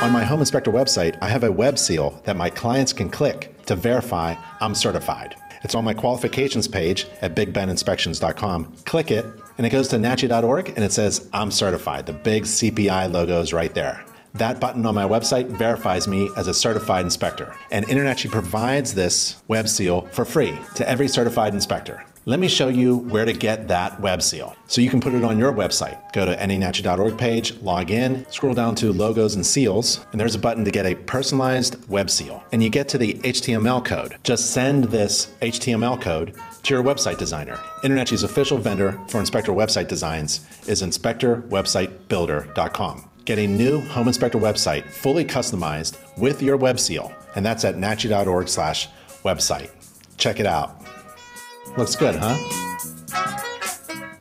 On my Home Inspector website, I have a web seal that my clients can click to verify I'm certified. It's on my qualifications page at bigbeninspections.com. Click it, and it goes to NACHI.org and it says I'm certified. The big CPI logo is right there. That button on my website verifies me as a certified inspector. And InterNACHI provides this web seal for free to every certified inspector. Let me show you where to get that web seal. So you can put it on your website. Go to nachi.org page, log in, scroll down to logos and seals, and there's a button to get a personalized web seal. And you get to the HTML code. Just send this HTML code to your website designer. InterNACHI's official vendor for Inspector website designs is inspectorwebsitebuilder.com. Get a new Home Inspector website fully customized with your web seal, and that's at nachi.org slash website. Check it out. Looks good, huh?